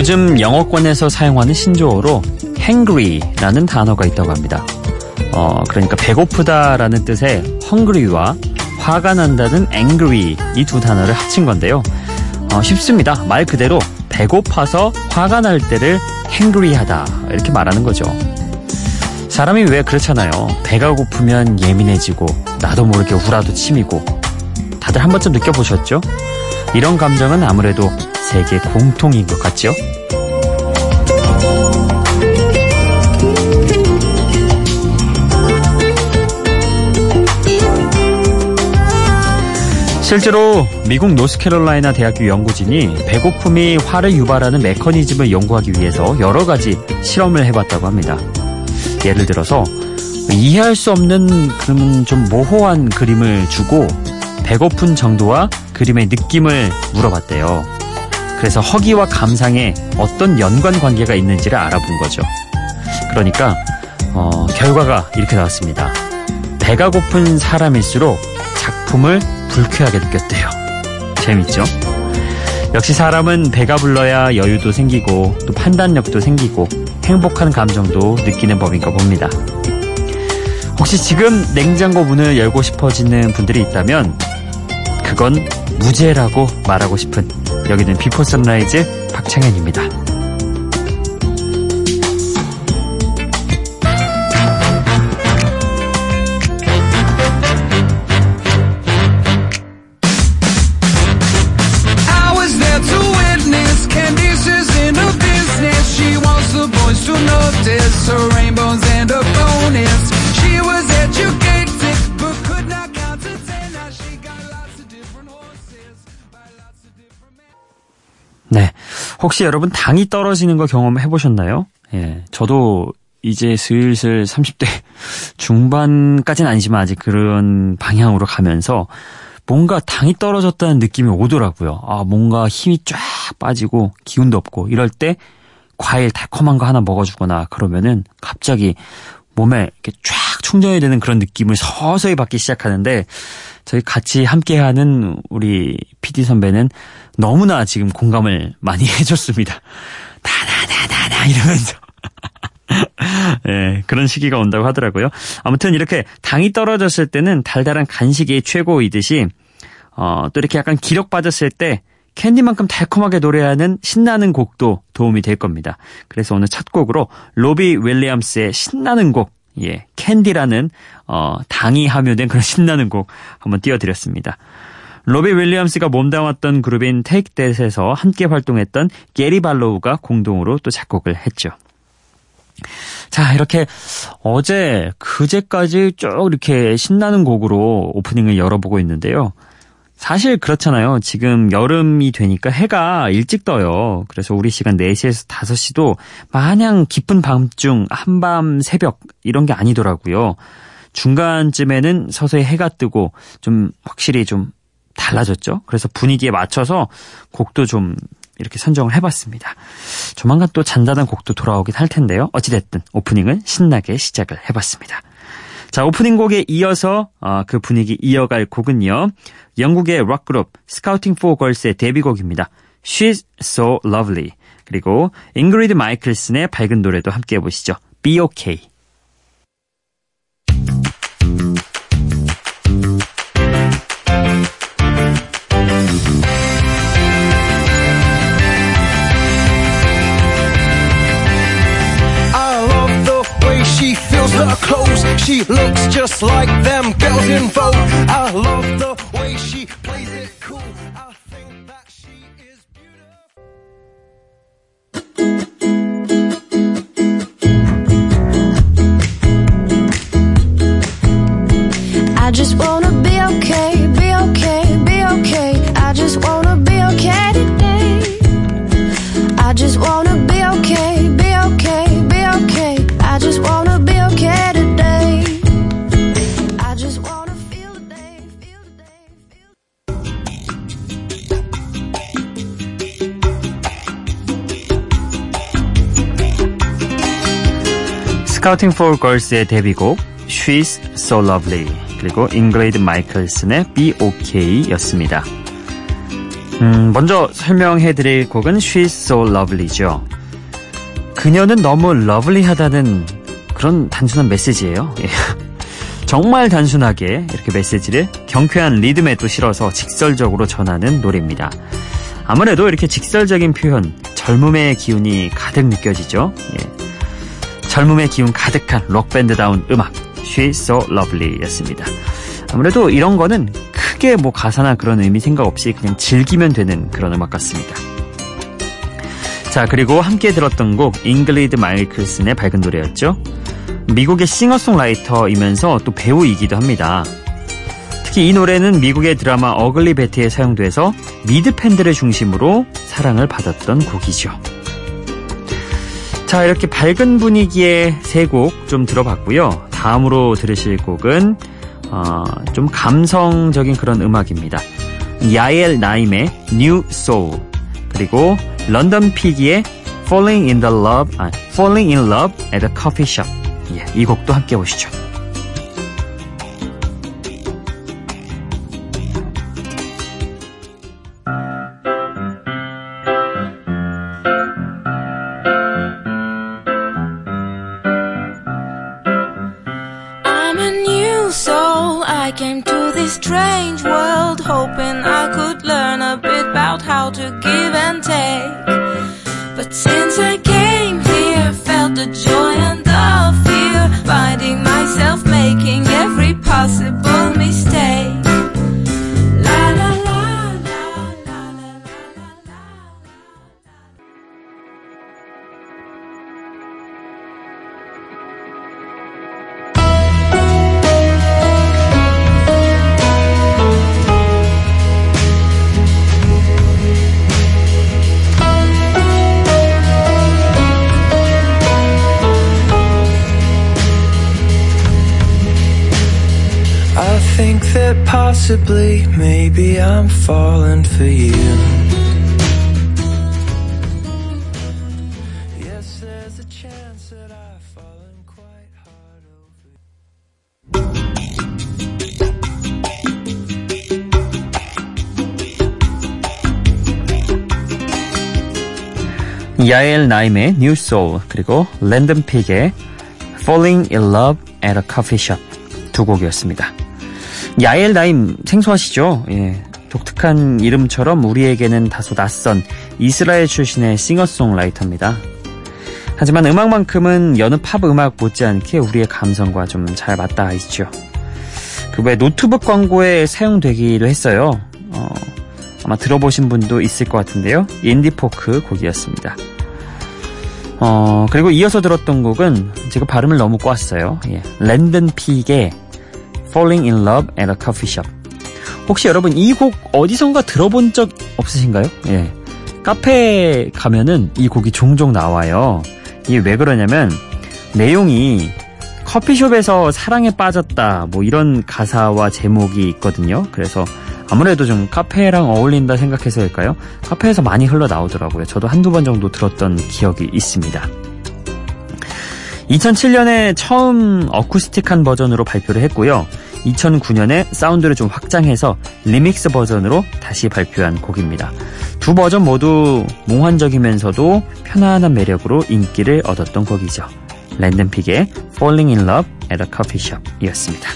요즘 영어권에서 사용하는 신조어로 hangry라는 단어가 있다고 합니다. 어, 그러니까 배고프다라는 뜻의 hungry와 화가 난다는 angry 이 두 단어를 합친 건데요. 어, 쉽습니다. 말 그대로 배고파서 화가 날 때를 hangry하다 이렇게 말하는 거죠. 사람이 왜 그렇잖아요. 배가 고프면 예민해지고 나도 모르게 우라도 치미고 다들 한 번쯤 느껴보셨죠? 이런 감정은 아무래도 세계 공통인 것 같죠? 실제로 미국 노스캐롤라이나 대학교 연구진이 배고픔이 화를 유발하는 메커니즘을 연구하기 위해서 여러 가지 실험을 해봤다고 합니다. 예를 들어서 이해할 수 없는 그러면 좀 모호한 그림을 주고 배고픈 정도와 그림의 느낌을 물어봤대요. 그래서 허기와 감상에 어떤 연관 관계가 있는지를 알아본 거죠. 그러니까 어, 결과가 이렇게 나왔습니다. 배가 고픈 사람일수록 작품을 불쾌하게 느꼈대요. 재밌죠? 역시 사람은 배가 불러야 여유도 생기고 또 판단력도 생기고 행복한 감정도 느끼는 법인가 봅니다. 혹시 지금 냉장고 문을 열고 싶어지는 분들이 있다면 그건 무죄라고 말하고 싶은 여기는 비포 선라이즈 박창현입니다. 혹시 여러분 당이 떨어지는 거 경험해 보셨나요? 예. 저도 이제 슬슬 30대 중반까지는 아니지만 아직 그런 방향으로 가면서 뭔가 당이 떨어졌다는 느낌이 오더라고요. 아, 뭔가 힘이 쫙 빠지고 기운도 없고 이럴 때 과일 달콤한 거 하나 먹어주거나 그러면은 갑자기 몸에 이렇게 쫙 충전이 되는 그런 느낌을 서서히 받기 시작하는데 저희 같이 함께하는 우리 PD 선배는 너무나 지금 공감을 많이 해줬습니다. 다다다다다 이러면서. 네, 그런 시기가 온다고 하더라고요. 아무튼 이렇게 당이 떨어졌을 때는 달달한 간식이 최고이듯이 어, 또 이렇게 약간 기력받았을 때 캔디만큼 달콤하게 노래하는 신나는 곡도 도움이 될 겁니다. 그래서 오늘 첫 곡으로 로비 윌리엄스의 신나는 곡, 예, 캔디라는 어, 당이 함유된 그런 신나는 곡 한번 띄워드렸습니다. 로비 윌리엄스가 몸담았던 그룹인 테이크 댓에서 함께 활동했던 게리 발로우가 공동으로 또 작곡을 했죠. 자, 이렇게 어제, 그제까지 쭉 이렇게 신나는 곡으로 오프닝을 열어보고 있는데요. 사실 그렇잖아요. 지금 여름이 되니까 해가 일찍 떠요. 그래서 우리 시간 4시에서 5시도 마냥 깊은 밤중, 한밤, 새벽 이런 게 아니더라고요. 중간쯤에는 서서히 해가 뜨고 좀 확실히 좀 달라졌죠. 그래서 분위기에 맞춰서 곡도 좀 이렇게 선정을 해봤습니다. 조만간 또 잔잔한 곡도 돌아오긴 할 텐데요. 어찌됐든 오프닝은 신나게 시작을 해봤습니다. 자, 오프닝 곡에 이어서 어, 그 분위기 이어갈 곡은요. 영국의 락 그룹 스카우팅 포 걸스의 데뷔곡입니다. She's So Lovely. 그리고 잉그리드 마이클슨의 밝은 노래도 함께 해보시죠. Be OK. She looks just like them girls in Vogue. 스카우팅 포 걸스의 데뷔곡 She's So Lovely 그리고 잉그리드 마이클슨의 Be OK 였습니다. 음, 먼저 설명해 드릴 곡은 She's So Lovely죠. 그녀는 너무 lovely하다는 그런 단순한 메시지예요. 예. 정말 단순하게 이렇게 메시지를 경쾌한 리듬에 또 실어서 직설적으로 전하는 노래입니다. 아무래도 이렇게 직설적인 표현, 젊음의 기운이 가득 느껴지죠. 예. 젊음의 기운 가득한 록밴드다운 음악, She's So Lovely 였습니다. 아무래도 이런 거는 크게 뭐 가사나 그런 의미 생각 없이 그냥 즐기면 되는 그런 음악 같습니다. 자, 그리고 함께 들었던 곡, 잉그리드 마이클슨의 밝은 노래였죠. 미국의 싱어송라이터이면서 또 배우이기도 합니다. 특히 이 노래는 미국의 드라마 Ugly Betty에 사용돼서 미드 팬들을 중심으로 사랑을 받았던 곡이죠. 자, 이렇게 밝은 분위기의 세 곡 좀 들어봤고요. 다음으로 들으실 곡은 어, 좀 감성적인 그런 음악입니다. 야엘 나임의 New Soul 그리고 런던 피기의 Falling in the Love, 아, Falling in Love at a Coffee Shop 예, 이 곡도 함께 보시죠. Possibly, maybe I'm falling for you. 야엘 나임의 New Soul 그리고 랜덤 픽의 Falling in Love at a Coffee Shop 두 곡이었습니다. 야엘 나임 생소하시죠? 예. 독특한 이름처럼 우리에게는 다소 낯선 이스라엘 출신의 싱어송라이터입니다. 하지만 음악만큼은 여느 팝 음악 못지않게 우리의 감성과 좀 잘 맞닿아 있죠. 그 외 노트북 광고에 사용되기도 했어요. 어, 아마 들어보신 분도 있을 것 같은데요. 인디포크 곡이었습니다. 어, 그리고 이어서 들었던 곡은 제가 발음을 너무 꽜어요. 예. 랜든 피그의 Falling in Love at a Coffee Shop. 혹시 여러분 이 곡 어디선가 들어본 적 없으신가요? 예. 카페에 가면은 이 곡이 종종 나와요. 이게 왜 그러냐면 내용이 커피숍에서 사랑에 빠졌다 뭐 이런 가사와 제목이 있거든요. 그래서 아무래도 좀 카페랑 어울린다 생각해서일까요? 카페에서 많이 흘러나오더라고요. 저도 한두 번 정도 들었던 기억이 있습니다. 2007년에 처음 어쿠스틱한 버전으로 발표를 했고요. 2009년에 사운드를 좀 확장해서 리믹스 버전으로 다시 발표한 곡입니다. 두 버전 모두 몽환적이면서도 편안한 매력으로 인기를 얻었던 곡이죠. 랜덤픽의 Falling in Love at a Coffee Shop 이었습니다.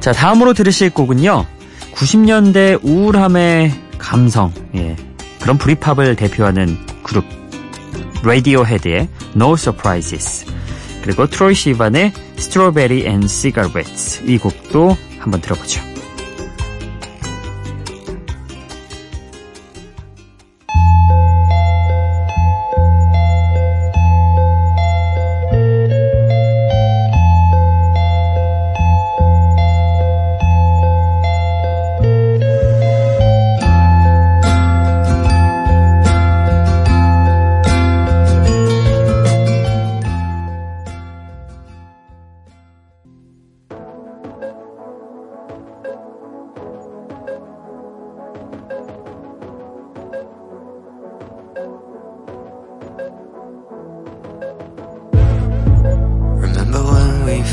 자, 다음으로 들으실 곡은요. 90년대 우울함의 감성, 예, 그런 브리팝을 대표하는 그룹 레디오 헤드의 No Surprises 그리고 트로이 시반의 Strawberry and Cigarettes 이 곡도 한번 들어보죠.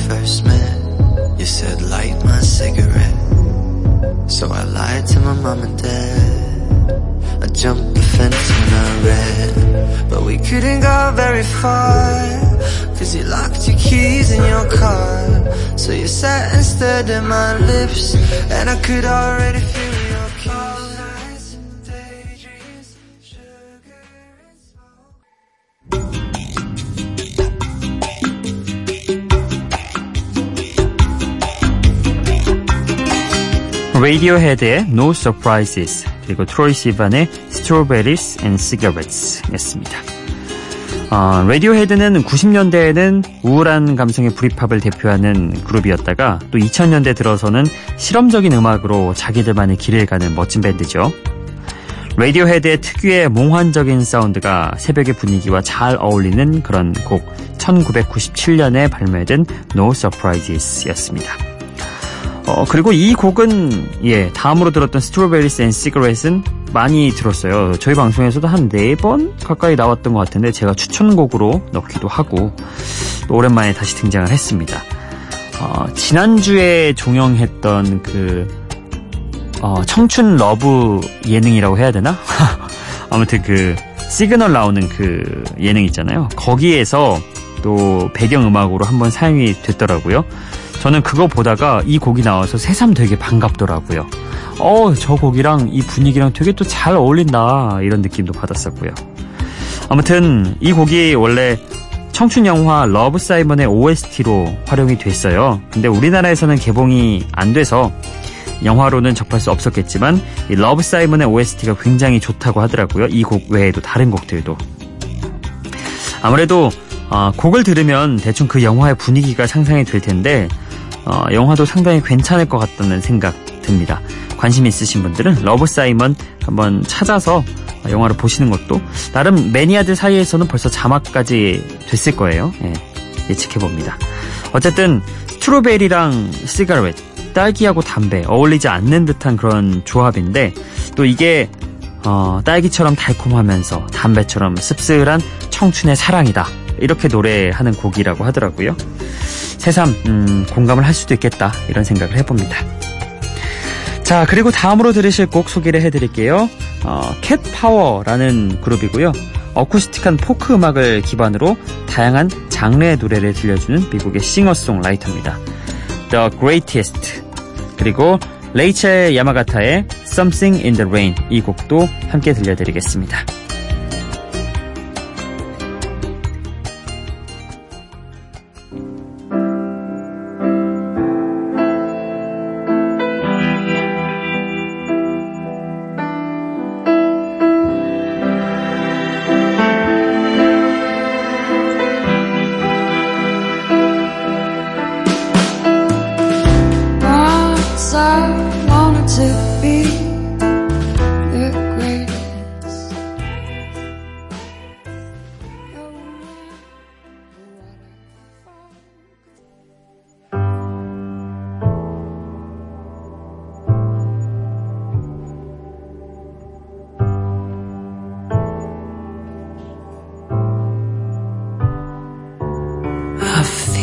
First met, you said light my cigarette. So I lied to my mom and dad. I jumped the fence when I read But we couldn't go very far Cause you locked your keys in your car So you sat and stared at my lips And I could already feel 레디오헤드의 No Surprises 그리고 트로이 시반의 Strawberries and Cigarettes 였습니다. 어, 레디오헤드는 90년대에는 우울한 감성의 Britpop을 대표하는 그룹이었다가 또 2000년대 들어서는 실험적인 음악으로 자기들만의 길을 가는 멋진 밴드죠. 레디오헤드의 특유의 몽환적인 사운드가 새벽의 분위기와 잘 어울리는 그런 곡 1997년에 발매된 No Surprises 였습니다. 어, 그리고 이 곡은, 예, 다음으로 들었던 Strawberries and Cigarettes는 많이 들었어요. 저희 방송에서도 한 네 번 가까이 나왔던 것 같은데 제가 추천곡으로 넣기도 하고 또 오랜만에 다시 등장을 했습니다. 어, 지난주에 종영했던 그, 어, 청춘 러브 예능이라고 해야 되나? 아무튼 그, 시그널 나오는 그 예능 있잖아요. 거기에서 또 배경음악으로 한번 사용이 됐더라고요. 저는 그거 보다가 이 곡이 나와서 새삼 되게 반갑더라고요. 어, 저 곡이랑 이 분위기랑 되게 또 잘 어울린다. 이런 느낌도 받았었고요. 아무튼 이 곡이 원래 청춘 영화 Love, Simon의 OST로 활용이 됐어요. 근데 우리나라에서는 개봉이 안 돼서 영화로는 접할 수 없었겠지만 이 Love, Simon의 OST가 굉장히 좋다고 하더라고요. 이 곡 외에도 다른 곡들도. 아무래도 어, 곡을 들으면 대충 그 영화의 분위기가 상상이 될 텐데 어, 영화도 상당히 괜찮을 것 같다는 생각 듭니다. 관심 있으신 분들은 Love, Simon 한번 찾아서 영화를 보시는 것도 나름 매니아들 사이에서는 벌써 자막까지 됐을 거예요. 예, 예측해 봅니다. 어쨌든 strawberry랑 cigarette, 딸기하고 담배 어울리지 않는 듯한 그런 조합인데 또 이게 어, 딸기처럼 달콤하면서 담배처럼 씁쓸한 청춘의 사랑이다. 이렇게 노래하는 곡이라고 하더라고요. 새삼 음, 공감을 할 수도 있겠다 이런 생각을 해봅니다. 자 그리고 다음으로 들으실 곡 소개를 해드릴게요. 어, 캣파워라는 그룹이고요. 어쿠스틱한 포크 음악을 기반으로 다양한 장르의 노래를 들려주는 미국의 싱어송라이터입니다. The Greatest 그리고 레이첼 야마가타의 Something in the Rain 이 곡도 함께 들려드리겠습니다.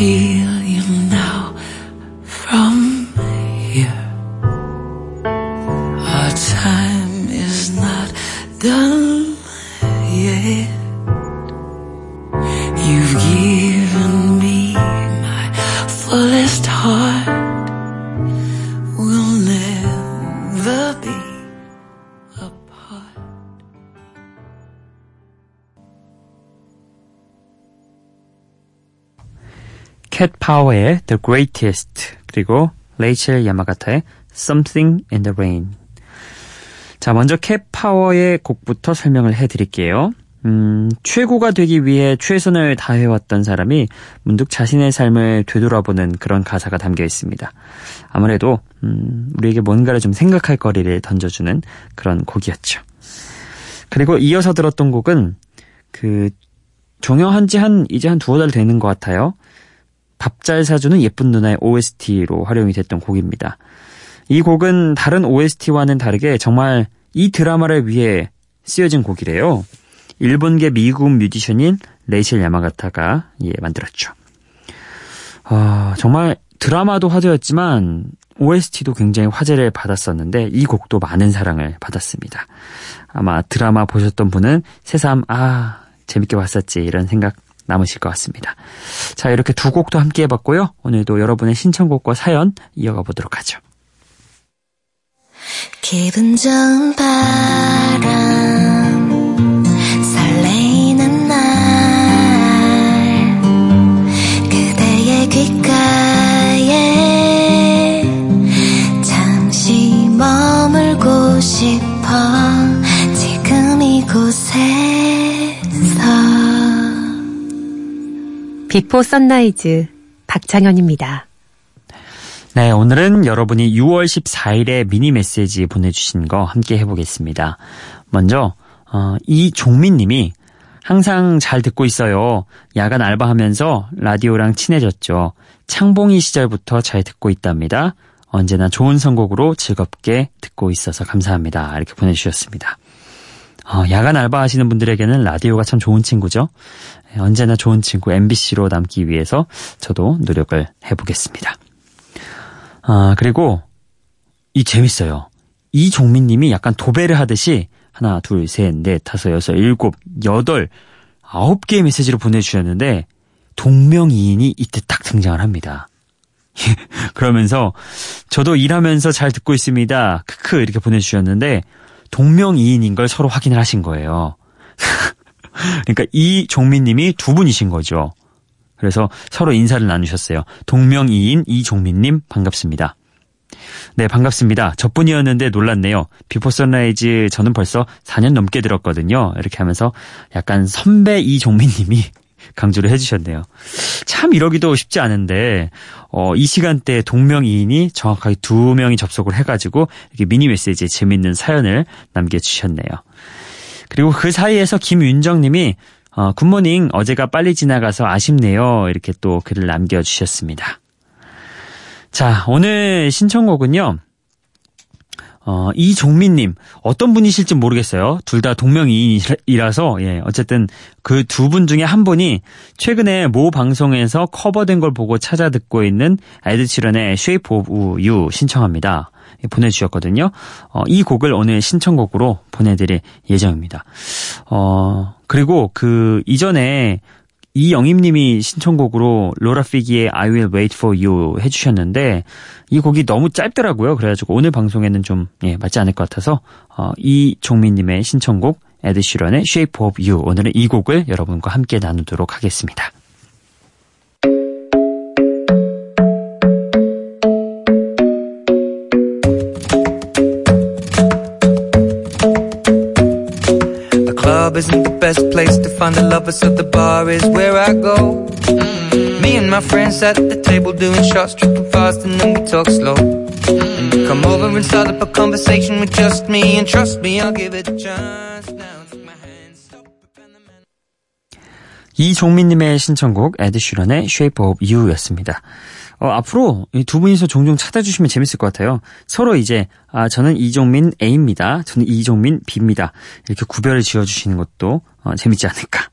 Feel. 캣 파워의 The Greatest 그리고 레이첼 야마가타의 Something in the Rain 자 먼저 캣 파워의 곡부터 설명을 해드릴게요 음, 최고가 되기 위해 최선을 다해왔던 사람이 문득 자신의 삶을 되돌아보는 그런 가사가 담겨 있습니다. 아무래도 음, 우리에게 뭔가를 좀 생각할 거리를 던져주는 그런 곡이었죠. 그리고 이어서 들었던 곡은 그 종영한 지 한 이제 한 두어 달 되는 것 같아요. 밥 잘 사주는 예쁜 누나의 OST로 활용이 됐던 곡입니다. 이 곡은 다른 OST와는 다르게 정말 이 드라마를 위해 쓰여진 곡이래요. 일본계 미국 뮤지션인 레이첼 야마가타가 예, 만들었죠. 아, 정말 드라마도 화제였지만 OST도 굉장히 화제를 받았었는데 이 곡도 많은 사랑을 받았습니다. 아마 드라마 보셨던 분은 새삼 아 재밌게 봤었지 이런 생각 남으실 것 같습니다. 자 이렇게 두 곡도 함께 해봤고요. 오늘도 여러분의 신청곡과 사연 이어가 보도록 하죠. 기분 좋은 바람 설레이는 날 그대의 귓가에 잠시 머물고 싶 비포 선라이즈 박창현입니다. 네, 오늘은 여러분이 6월 14일에 미니 메시지 보내주신 거 함께 해보겠습니다. 먼저, 어, 이종민 님이 항상 잘 듣고 있어요. 야간 알바하면서 라디오랑 친해졌죠. 창봉이 시절부터 잘 듣고 있답니다. 언제나 좋은 선곡으로 즐겁게 듣고 있어서 감사합니다. 이렇게 보내주셨습니다. 어, 야간 알바 하시는 분들에게는 라디오가 참 좋은 친구죠. 네, 언제나 좋은 친구 MBC로 남기 위해서 저도 노력을 해보겠습니다. 아, 그리고 이 재밌어요. 이종민 님이 약간 도배를 하듯이 하나, 둘, 셋, 넷, 다섯, 여섯, 일곱, 여덟, 아홉 개의 메시지를 보내주셨는데 동명이인이 이때 딱 등장을 합니다. 그러면서 저도 일하면서 잘 듣고 있습니다. 크크 이렇게 보내주셨는데 동명이인인 걸 서로 확인을 하신 거예요. 그러니까 이종민 님이 두 분이신 거죠. 그래서 서로 인사를 나누셨어요. 동명이인 이종민님 반갑습니다. 네, 반갑습니다. 저뿐이었는데 놀랐네요. 비포 선라이즈 저는 벌써 4년 넘게 들었거든요. 이렇게 하면서 약간 선배 이종민님이 강조를 해주셨네요. 참 이러기도 쉽지 않은데 어, 이 시간대에 동명이인이 정확하게 두 명이 접속을 해가지고 이렇게 미니 메시지에 재밌는 사연을 남겨주셨네요. 그리고 그 사이에서 김윤정님이 어, 굿모닝 어제가 빨리 지나가서 아쉽네요. 이렇게 또 글을 남겨주셨습니다. 자, 오늘 신청곡은요. 어, 이종민님, 어떤 분이실지 모르겠어요. 둘 다 동명이인이라서, 예, 어쨌든 그 두 분 중에 한 분이 최근에 모 방송에서 커버된 걸 보고 찾아 듣고 있는 에드치런의 Shape of You 신청합니다. 보내주셨거든요. 어, 이 곡을 오늘 신청곡으로 보내드릴 예정입니다. 어, 그리고 그 이전에 이영임님이 신청곡으로 로라 피기의 I Will Wait For You 해주셨는데 이 곡이 너무 짧더라고요. 그래가지고 오늘 방송에는 좀 예, 맞지 않을 것 같아서 어, 이종민님의 신청곡 에드시런의 Shape of You 오늘은 이 곡을 여러분과 함께 나누도록 하겠습니다. club isn't the best place to find the lovers, so the bar is where I go. Mm-hmm. Me and my friends at the table doing shots, tripping fast, and then we talk slow. And you come over and start up a conversation with just me, and trust me, I'll give it a chance. Now take my hand, stop, and the man. 이종민님의 신청곡 에드슈런의 Shape of You였습니다. 어, 앞으로 이두 분이서 종종 찾아주시면 재밌을 것 같아요. 서로 이제 아 저는 이종민 A입니다. 저는 이종민 B입니다. 이렇게 구별을 지어주시는 것도 어, 재밌지 않을까.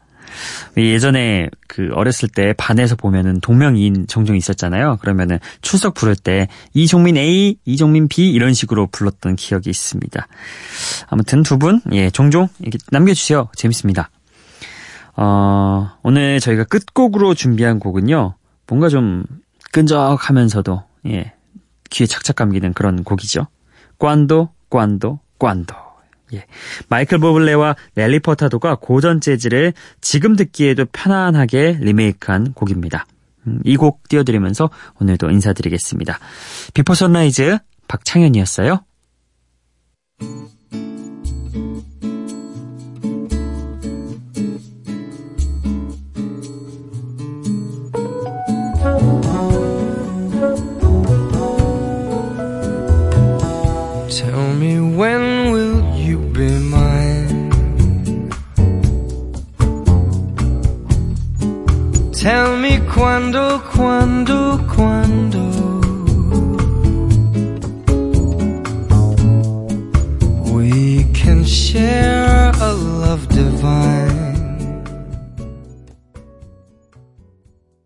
예전에 그 어렸을 때 반에서 보면은 동명이인 종종 있었잖아요. 그러면은 출석 부를 때 이종민 A, 이종민 B 이런 식으로 불렀던 기억이 있습니다. 아무튼 두 분, 예, 종종 이렇게 남겨주세요. 재밌습니다. 어, 오늘 저희가 끝곡으로 준비한 곡은요. 뭔가 좀 끈적하면서도 예, 귀에 착착 감기는 그런 곡이죠. 꽌도 꽌도 꽌도 예. 마이클 보블레와 넬리 퍼타도가 고전 재즈를 지금 듣기에도 편안하게 리메이크한 곡입니다. 음, 이곡 띄워드리면서 오늘도 인사드리겠습니다. 비포 선라이즈 박창현이었어요.